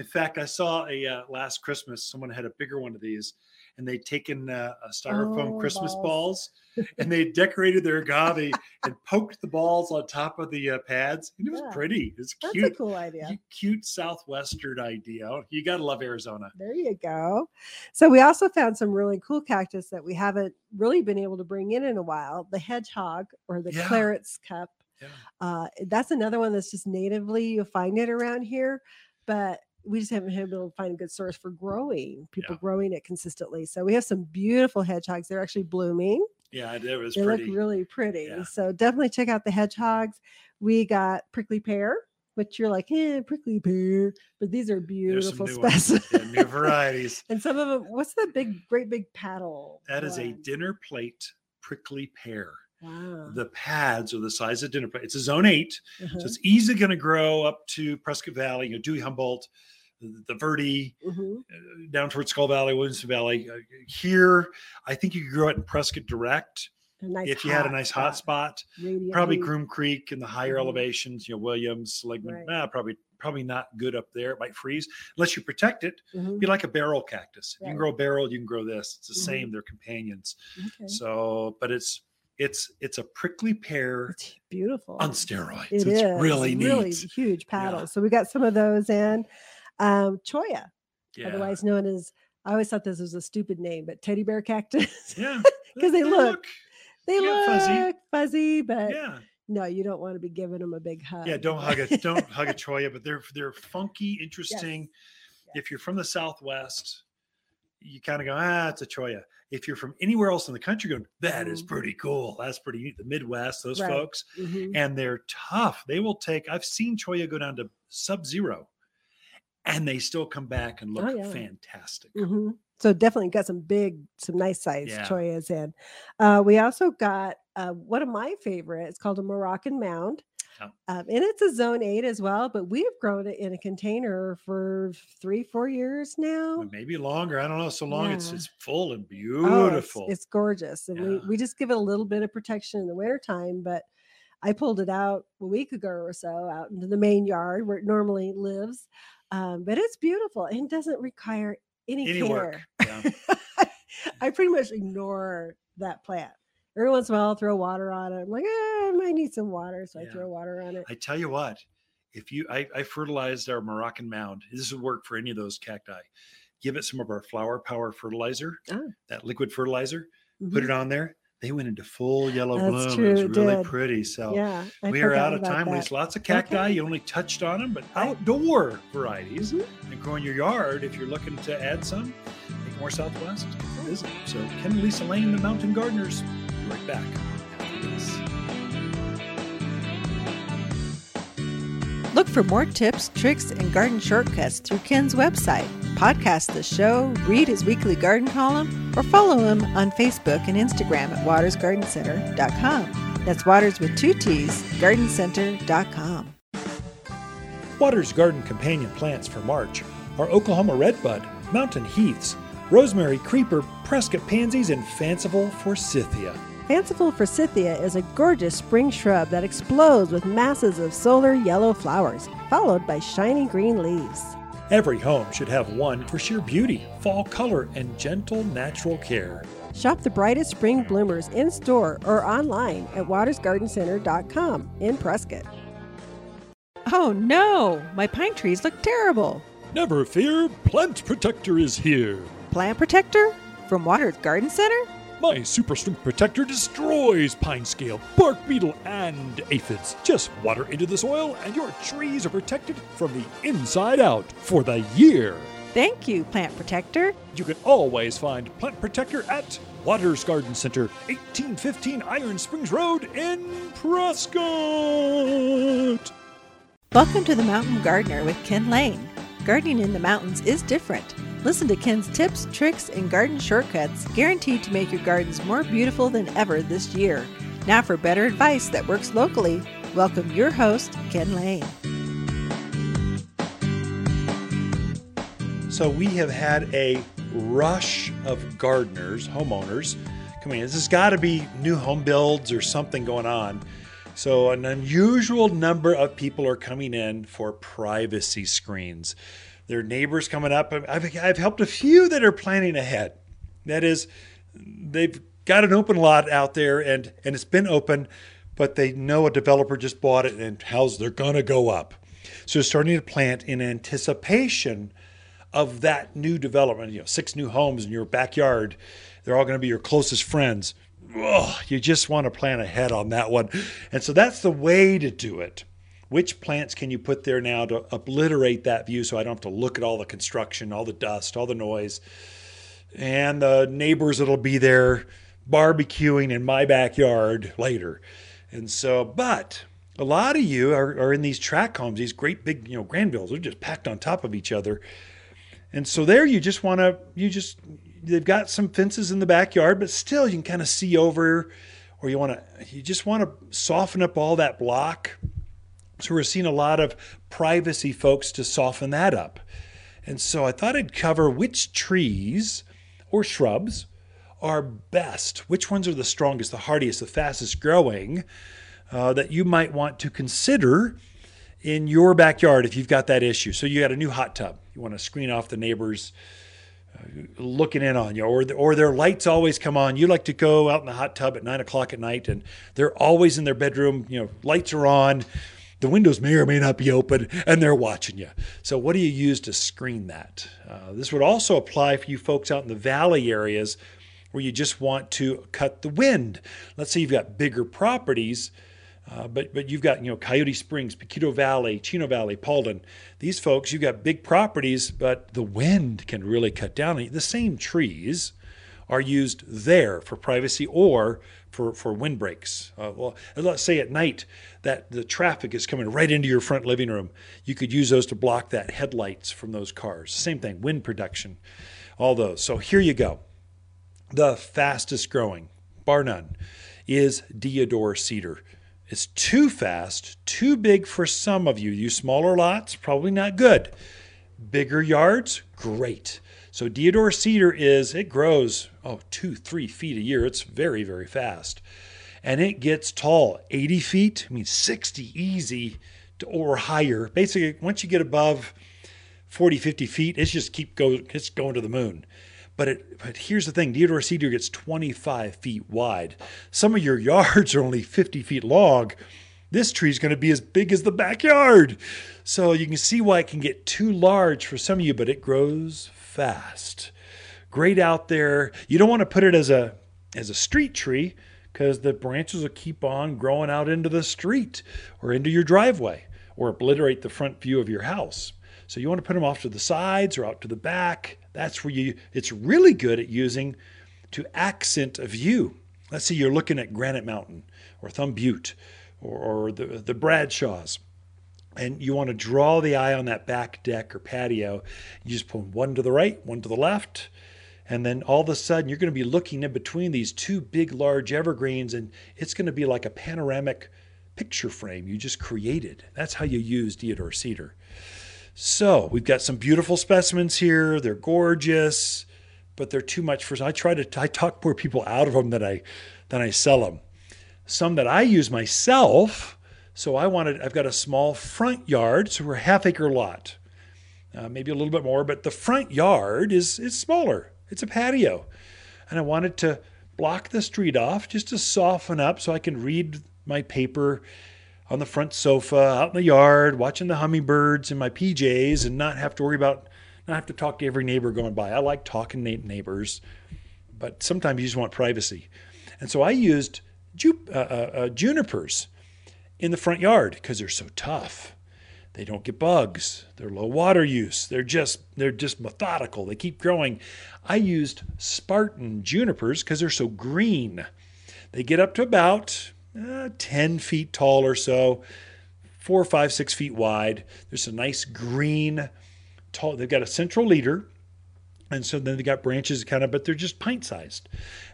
In fact, I saw a uh, last Christmas. Someone had a bigger one of these, and they'd taken uh, a styrofoam Oh, Christmas balls. balls, and they decorated their agave and poked the balls on top of the uh, pads. And it was Yeah. pretty. It's That's a cute. cool idea. Cute- Cute southwestern idea. You gotta love Arizona. There you go. So we also found some really cool cactus that we haven't really been able to bring in in a while. The hedgehog or the Yeah. claret's cup. Yeah. Uh, that's another one that's just natively you'll find it around here, but we just haven't been able to find a good source for growing people Yeah. growing it consistently. So we have some beautiful hedgehogs. They're actually blooming. Yeah, it was they pretty. look really pretty. Yeah. So definitely check out the hedgehogs. We got prickly pear, which you're like, eh, prickly pear, but these are beautiful new specimens. Yeah, new varieties. and some of them, what's the big, great big paddle? That is a dinner plate prickly pear. Wow. The pads are the size of dinner plate. It's a zone eight, Uh-huh. so it's easily going to grow up to Prescott Valley, you know, Dewey Humboldt, the, Verde, Mhm. uh, down towards Skull Valley, Williamson Valley. Uh, here, I think you could grow it in Prescott direct nice if you had a nice hot spot. Probably. Groom Creek and the higher Mhm. elevations, you know, Williams, Seligman. Right. nah, probably probably not good up there. It might freeze unless you protect it. Mhm. Be like a barrel cactus. If you can grow a barrel, you can grow this. It's the Mhm. same. They're companions. Okay. So, but it's it's it's a prickly pear It's beautiful. on steroids. It it's is really neat. really huge paddles. So we got some of those in. Um, cholla, yeah. otherwise known as I always thought this was a stupid name, but teddy bear cactus. Yeah, because they look- they yeah, look fuzzy. fuzzy, but Yeah. no, you don't want to be giving them a big hug. Yeah. Don't hug it. Don't hug a cholla, but they're they're funky, interesting. Yes. If you're from the Southwest, you kind of go, ah, it's a cholla. If you're from anywhere else in the country, going, that is Mhm. pretty cool. That's pretty neat. The Midwest, those Right. folks, Mhm. and they're tough. They will take. I've seen cholla go down to sub-zero, and they still come back and look Oh, yeah. fantastic. Mhm. So definitely got some big, some nice size Yeah. chollas in. Uh, we also got uh, one of my favorite. It's called a Moroccan Mound, Um, and it's a Zone Eight as well. But we have grown it in a container for three, four years now. Maybe longer. I don't know. So long, it's Yeah. it's full and Oh, beautiful. it's, it's gorgeous, and Yeah. we we just give it a little bit of protection in the wintertime. But I pulled it out a week ago or so out into the main yard where it normally lives. Um, but it's beautiful and doesn't require any, Any care. Yeah. I pretty much ignore that plant. Every once in a while, I'll throw water on it. I'm like, eh, I might need some water, so I throw water on it. I tell you what, if you, I, I fertilized our Moroccan mound. This would work for any of those cacti. Give it some of our flower power fertilizer, Ah. that liquid fertilizer. Put Mhm. it on there. they went into full yellow That's bloom. true, it was it really did. pretty. So Yeah. I we are out of time. There's lots of cacti. Okay. You only touched on them, but outdoor varieties Mhm. and grow in your yard. If you're looking to add some, make more Southwest. Visit. So Ken and Lisa Lane, the Mountain Gardeners. Right back. Look for more tips, tricks, and garden shortcuts through Ken's website. Podcast the show, read his weekly garden column, or follow him on Facebook and Instagram at watersgardencenter.com. That's Waters with two T's, gardencenter.com. Waters Garden companion plants for March are Oklahoma Redbud, Mountain Heaths, Rosemary Creeper, Prescott Pansies, and Fanciful Forsythia. Fanciful Forsythia is a gorgeous spring shrub that explodes with masses of solar yellow flowers, followed by shiny green leaves. Every home should have one for sheer beauty, fall color, and gentle natural care. Shop the brightest spring bloomers in store or online at watersgardencenter.com in Prescott. Oh no, my pine trees look terrible. Never fear, Plant Protector is here. Plant protector from Waters Garden Center? My Super Strength Protector destroys pine scale, bark beetle, and aphids. Just water into the soil, and your trees are protected from the inside out for the year. Thank you, plant protector. You can always find Plant Protector at Waters Garden Center, 1815 Iron Springs Road in Prescott. Welcome to the Mountain Gardener with Ken Lane. Gardening in the mountains is different. Listen to Ken's tips, tricks, and garden shortcuts guaranteed to make your gardens more beautiful than ever this year. Now, for better advice that works locally, welcome your host, Ken Lane. So we have had a rush of gardeners, homeowners coming in. This has got to be new home builds or something going on. So an unusual number of people are coming in for privacy screens. Their neighbors coming up. I've, I've helped a few that are planning ahead. That is, they've got an open lot out there and, and it's been open, but they know a developer just bought it and how's they're going to go up. So starting to plant in anticipation of that new development, you know, six new homes in your backyard. They're all going to be your closest friends. Oh, you just want to plan ahead on that one. And so that's the way to do it. Which plants can you put there now to obliterate that view so I don't have to look at all the construction, all the dust, all the noise, and the neighbors that'll be there barbecuing in my backyard later. And so, but a lot of you are, are in these track homes, these great big, you know, Granvilles, they're just packed on top of each other. And so there you just want to, you just, they've got some fences in the backyard, but still you can kind of see over, or you want to, you just want to soften up all that block. So we're seeing a lot of privacy folks to soften that up. And so I thought I'd cover which trees or shrubs are best, which ones are the strongest, the hardiest, the fastest growing uh, that you might want to consider in your backyard if you've got that issue. So you got a new hot tub, you want to screen off the neighbors uh, looking in on you, or the, or their lights always come on. You like to go out in the hot tub at nine o'clock at night, and they're always in their bedroom. You know, lights are on. The windows may or may not be open, and they're watching you. So, what do you use to screen that? Uh, this would also apply for you folks out in the valley areas where you just want to cut the wind. Let's say you've got bigger properties uh, but but you've got you know Coyote Springs, Paquito Valley, Chino Valley, Paulden. These folks, you've got big properties, but the wind can really cut down. The same trees are used there for privacy or for for windbreaks. Uh, well, let's say at night that the traffic is coming right into your front living room. You could use those to block that headlights from those cars. Same thing, wind production, all those. So here you go. The fastest growing, bar none, is Deodar cedar. It's too fast, too big for some of you. You smaller lots, probably not good. Bigger yards, great. So Deodar cedar is, it grows, oh, two, three feet a year. It's very, very fast. And it gets tall, 80 feet, I mean 60 easy to, or higher. Basically, once you get above 40, 50 feet, it's just keep go, it's going to the moon. But it, but here's the thing: Deodar cedar gets 25 feet wide. Some of your yards are only 50 feet long. This tree is going to be as big as the backyard. So you can see why it can get too large for some of you, but it grows fast. Great out there. You don't want to put it as a as a street tree because the branches will keep on growing out into the street or into your driveway or obliterate the front view of your house. So you want to put them off to the sides or out to the back. That's where you it's really good at using to accent a view. Let's say you're looking at Granite Mountain or Thumb Butte or, or the, the Bradshaws and you want to draw the eye on that back deck or patio, you just put one to the right, one to the left, and then all of a sudden you're going to be looking in between these two big, large evergreens, and it's going to be like a panoramic picture frame you just created. That's how you use deodar cedar. So we've got some beautiful specimens here. They're gorgeous, but they're too much for. I try to I talk more people out of them than I than I sell them. Some that I use myself so I wanted, I've got a small front yard, so we're a half acre lot, uh, maybe a little bit more, but the front yard is, is smaller. It's a patio. And I wanted to block the street off just to soften up so I can read my paper on the front sofa, out in the yard, watching the hummingbirds in my PJs and not have to worry about, not have to talk to every neighbor going by. I like talking to neighbors, but sometimes you just want privacy. And so I used ju- uh, uh, uh junipers in the front yard because they're so tough. They don't get bugs. They're low water use. They're just they're just methodical. They keep growing. I used Spartan junipers because they're so green. They get up to about uh, 10 feet tall or so, four, five, six feet wide. There's a nice green, tall. They've got a central leader, and so then they got branches kind of, but they're just pint sized.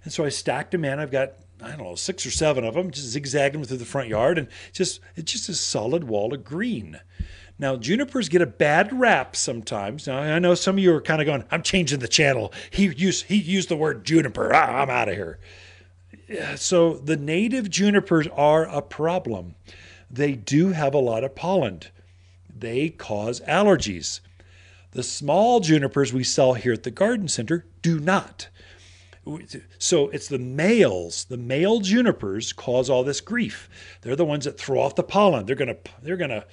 And so I stacked them in. I've got I don't know, six or seven of them, just zigzagging through the front yard, and just it's just a solid wall of green. Now, junipers get a bad rap sometimes. Now, I know some of you are kind of going, I'm changing the channel. He used, he used the word juniper. Ah, I'm out of here. So, the native junipers are a problem. They do have a lot of pollen, they cause allergies. The small junipers we sell here at the garden center do not. So it's the males, the male junipers cause all this grief. They're the ones that throw off the pollen. They're gonna they're gonna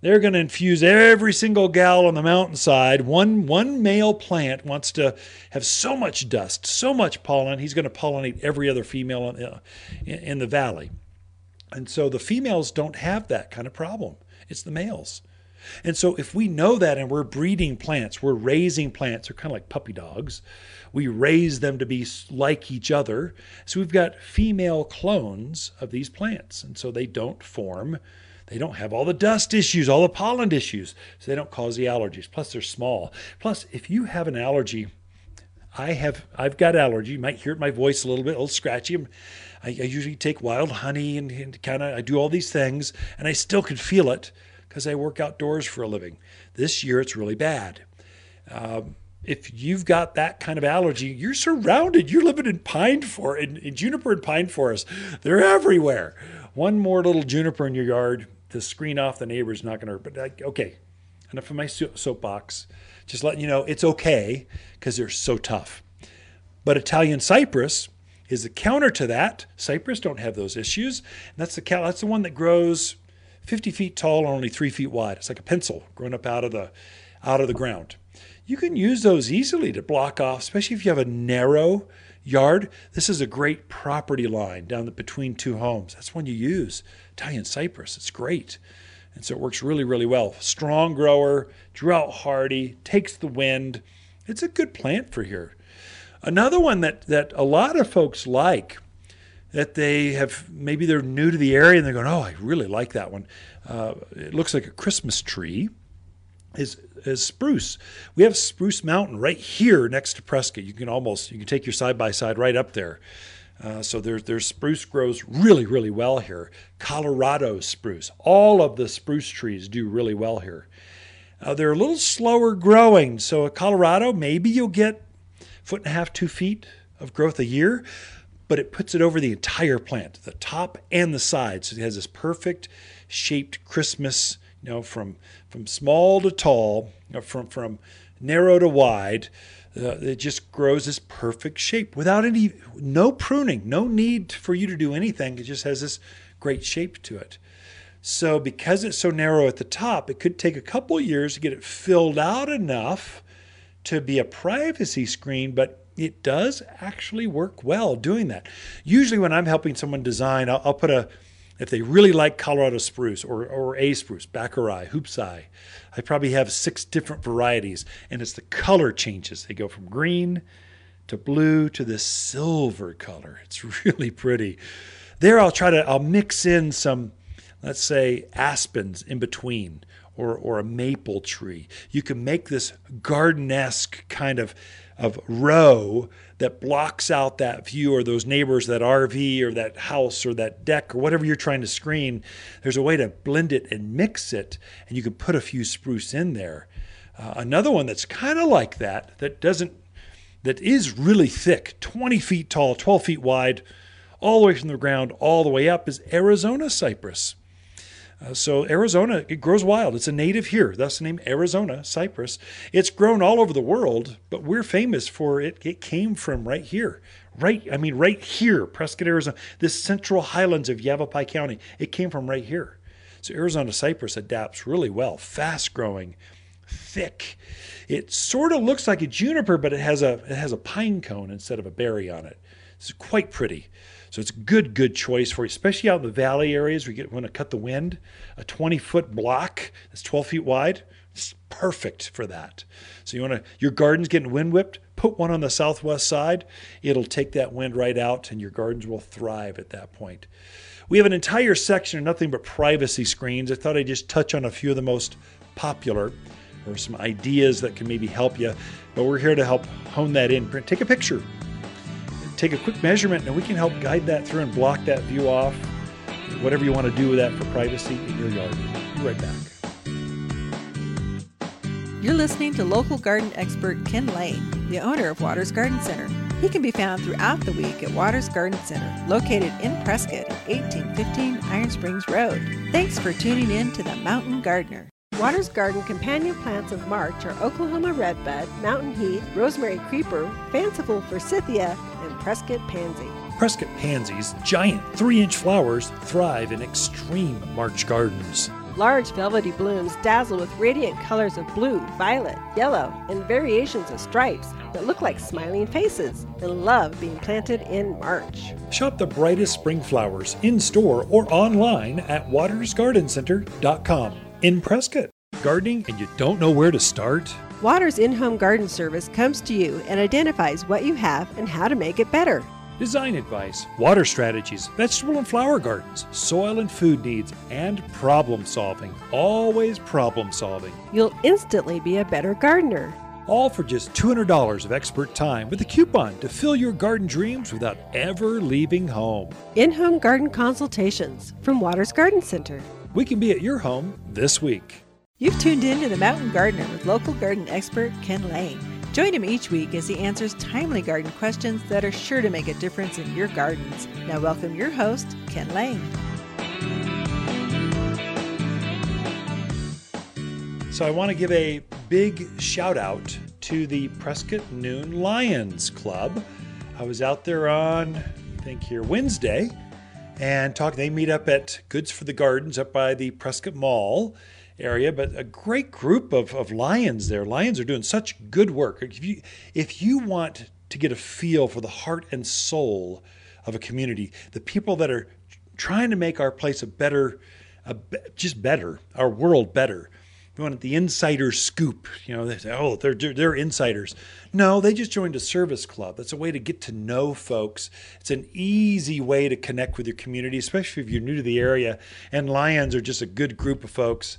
they're gonna infuse every single gal on the mountainside. One one male plant wants to have so much dust, so much pollen. He's gonna pollinate every other female in, uh, in the valley. And so the females don't have that kind of problem. It's the males. And so if we know that and we're breeding plants, we're raising plants, they're kind of like puppy dogs we raise them to be like each other. So we've got female clones of these plants. And so they don't form, they don't have all the dust issues, all the pollen issues. So they don't cause the allergies. Plus, they're small. Plus, if you have an allergy, I have I've got allergy. You might hear my voice a little bit, a little scratchy. I, I usually take wild honey and, and kind of I do all these things, and I still can feel it because I work outdoors for a living. This year it's really bad. Um, if you've got that kind of allergy, you're surrounded. You're living in pine forest, in, in, juniper and pine forest. They're everywhere. One more little juniper in your yard to screen off the neighbors not going to hurt. But okay, enough of my soapbox. Just letting you know it's okay because they're so tough. But Italian cypress is the counter to that. Cypress don't have those issues. And that's the that's the one that grows 50 feet tall and only three feet wide. It's like a pencil growing up out of the out of the ground you can use those easily to block off, especially if you have a narrow yard. This is a great property line down the, between two homes. That's one you use. Italian cypress, it's great. And so it works really, really well. Strong grower, drought hardy, takes the wind. It's a good plant for here. Another one that, that a lot of folks like, that they have maybe they're new to the area and they're going, oh, I really like that one. Uh, it looks like a Christmas tree is is spruce. We have Spruce Mountain right here next to Prescott. You can almost you can take your side by side right up there. Uh, so there's there's spruce grows really really well here. Colorado spruce. All of the spruce trees do really well here. Uh, they're a little slower growing. So at Colorado, maybe you'll get foot and a half, two feet of growth a year, but it puts it over the entire plant, the top and the sides. So it has this perfect shaped Christmas you know, from from small to tall, from from narrow to wide. Uh, it just grows this perfect shape without any no pruning, no need for you to do anything. It just has this great shape to it. So because it's so narrow at the top, it could take a couple years to get it filled out enough to be a privacy screen, but it does actually work well doing that. Usually, when I'm helping someone design, I'll, I'll put a if they really like Colorado spruce or, or A spruce, Bakeri, Hoopsii, I probably have six different varieties, and it's the color changes. They go from green to blue to this silver color. It's really pretty. There, I'll try to I'll mix in some, let's say, aspens in between, or or a maple tree. You can make this garden-esque kind of of row that blocks out that view or those neighbors, that RV or that house or that deck or whatever you're trying to screen. There's a way to blend it and mix it, and you can put a few spruce in there. Uh, another one that's kind of like that, that doesn't, that is really thick, 20 feet tall, 12 feet wide, all the way from the ground, all the way up, is Arizona cypress. Uh, so Arizona, it grows wild. It's a native here, thus the name Arizona cypress. It's grown all over the world, but we're famous for it. It came from right here, right. I mean, right here, Prescott, Arizona. This central highlands of Yavapai County. It came from right here. So Arizona cypress adapts really well, fast growing, thick. It sort of looks like a juniper, but it has a it has a pine cone instead of a berry on it. It's quite pretty. So it's a good, good choice for you, especially out in the valley areas where you want to cut the wind. A 20 foot block that's 12 feet wide, it's perfect for that. So you want to, your garden's getting wind whipped, put one on the southwest side. It'll take that wind right out and your gardens will thrive at that point. We have an entire section of nothing but privacy screens. I thought I'd just touch on a few of the most popular or some ideas that can maybe help you. But we're here to help hone that in. Take a picture take a quick measurement and we can help guide that through and block that view off. Whatever you want to do with that for privacy in your yard. Be right back. You're listening to local garden expert Ken Lane, the owner of Waters Garden Center. He can be found throughout the week at Waters Garden Center, located in Prescott, 1815 Iron Springs Road. Thanks for tuning in to The Mountain Gardener. Waters Garden companion plants of March are Oklahoma redbud, mountain heath, rosemary creeper, fanciful forsythia, and Prescott pansy. Prescott pansies, giant three inch flowers, thrive in extreme March gardens. Large velvety blooms dazzle with radiant colors of blue, violet, yellow, and variations of stripes that look like smiling faces and love being planted in March. Shop the brightest spring flowers in store or online at watersgardencenter.com in Prescott. Gardening and you don't know where to start? Waters in home garden service comes to you and identifies what you have and how to make it better. Design advice, water strategies, vegetable and flower gardens, soil and food needs, and problem solving. Always problem solving. You'll instantly be a better gardener. All for just $200 of expert time with a coupon to fill your garden dreams without ever leaving home. In home garden consultations from Waters Garden Center. We can be at your home this week. You've tuned in to The Mountain Gardener with local garden expert Ken Lane. Join him each week as he answers timely garden questions that are sure to make a difference in your gardens. Now, welcome your host, Ken Lane. So, I want to give a big shout out to the Prescott Noon Lions Club. I was out there on, I think here, Wednesday and talk. They meet up at Goods for the Gardens up by the Prescott Mall area, but a great group of, of lions there. Lions are doing such good work. If you, if you want to get a feel for the heart and soul of a community, the people that are trying to make our place a better, a, just better, our world better, you want the insider scoop. You know, they say, oh, they're, they're insiders. No, they just joined a service club. That's a way to get to know folks. It's an easy way to connect with your community, especially if you're new to the area. And Lions are just a good group of folks.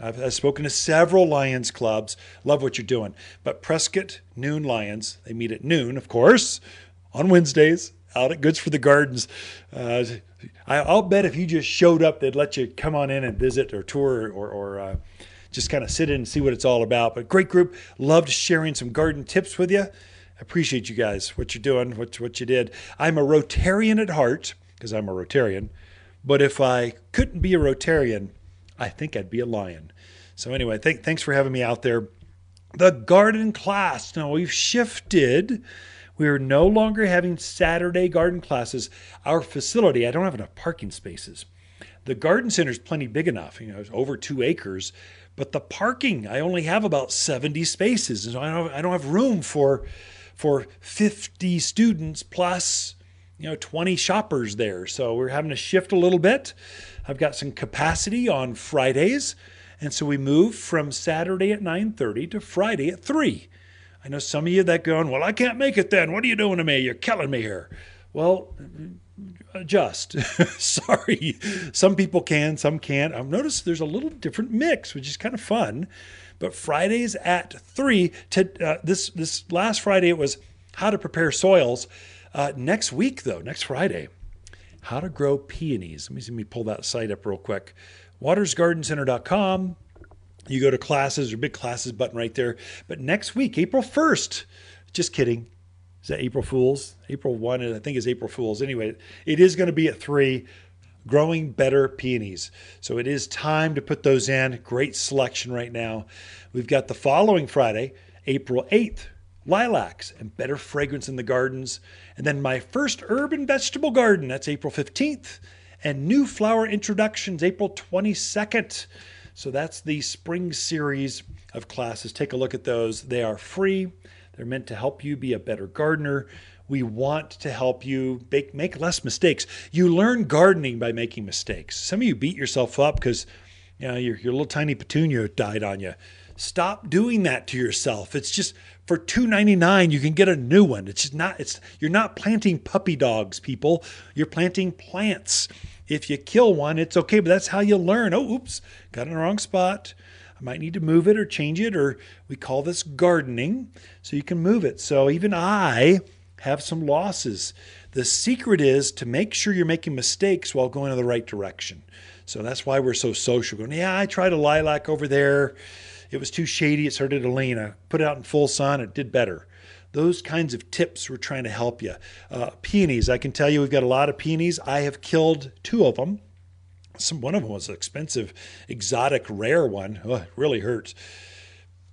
I've, I've spoken to several Lions clubs. Love what you're doing. But Prescott Noon Lions, they meet at noon, of course, on Wednesdays out at Goods for the Gardens. Uh, I, will bet if you just showed up, they'd let you come on in and visit or tour or, or uh, just kind of sit in and see what it's all about. But great group. Loved sharing some garden tips with you. Appreciate you guys, what you're doing, what, what you did. I'm a Rotarian at heart because I'm a Rotarian. But if I couldn't be a Rotarian, I think I'd be a lion. So, anyway, th- thanks for having me out there. The garden class. Now, we've shifted. We are no longer having Saturday garden classes. Our facility, I don't have enough parking spaces. The garden center is plenty big enough, you know, it's over two acres, but the parking, I only have about 70 spaces. And I don't, I don't have room for for 50 students plus you know 20 shoppers there so we're having to shift a little bit i've got some capacity on fridays and so we moved from saturday at 9.30 to friday at 3 i know some of you that going well i can't make it then. What are you doing to me? You're killing me here. Well adjust. Sorry. Some people can some can't. I've noticed there's a little different mix which is kind of fun. But Fridays at three. To uh, this this last Friday, it was how to prepare soils. Uh, next week, though, next Friday, how to grow peonies. Let me, let me pull that site up real quick. WatersGardenCenter.com. You go to classes or big classes button right there. But next week, April 1st, just kidding. Is that April Fools? April 1, I think is April Fools. Anyway, it is going to be at 3 growing better peonies. So it is time to put those in. Great selection right now. We've got the following Friday, April 8th, lilacs and better fragrance in the gardens. And then my first herb and vegetable garden, that's April 15th. And new flower introductions, April 22nd. So that's the spring series of classes. Take a look at those. They are free. They're meant to help you be a better gardener. We want to help you make, make less mistakes. You learn gardening by making mistakes. Some of you beat yourself up because you know, your, your little tiny petunia died on you. Stop doing that to yourself. It's just for $2.99 you can get a new one. It's just not it's you're not planting puppy dogs, people. You're planting plants. If you kill one, it's okay, but that's how you learn. Oh, oops, got in the wrong spot. I might need to move it or change it, or we call this gardening. So you can move it. So even I have some losses. The secret is to make sure you're making mistakes while going in the right direction. So that's why we're so social. Going, yeah, I tried a lilac over there. It was too shady. It started to lean. I put it out in full sun. It did better. Those kinds of tips we're trying to help you. Uh, peonies, I can tell you we've got a lot of peonies. I have killed two of them. Some one of them was an expensive, exotic, rare one. Oh, it really hurts.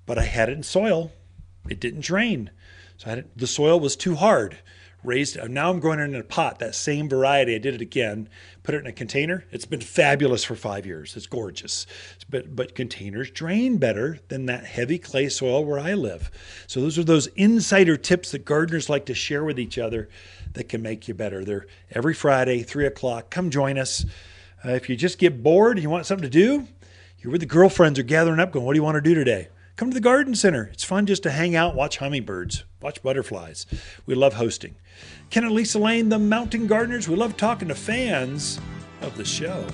But I had it in soil. It didn't drain. So the soil was too hard. Raised. Now I'm growing it in a pot. That same variety. I did it again. Put it in a container. It's been fabulous for five years. It's gorgeous. But but containers drain better than that heavy clay soil where I live. So those are those insider tips that gardeners like to share with each other that can make you better. They're every Friday, three o'clock. Come join us. Uh, if you just get bored, you want something to do, you're with the girlfriends are gathering up, going, "What do you want to do today?" Come to the garden center. It's fun just to hang out, watch hummingbirds, watch butterflies. We love hosting. Ken and Lisa Lane, the Mountain Gardeners, we love talking to fans of the show.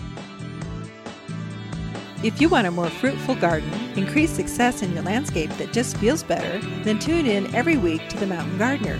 If you want a more fruitful garden, increase success in your landscape that just feels better, then tune in every week to The Mountain Gardener.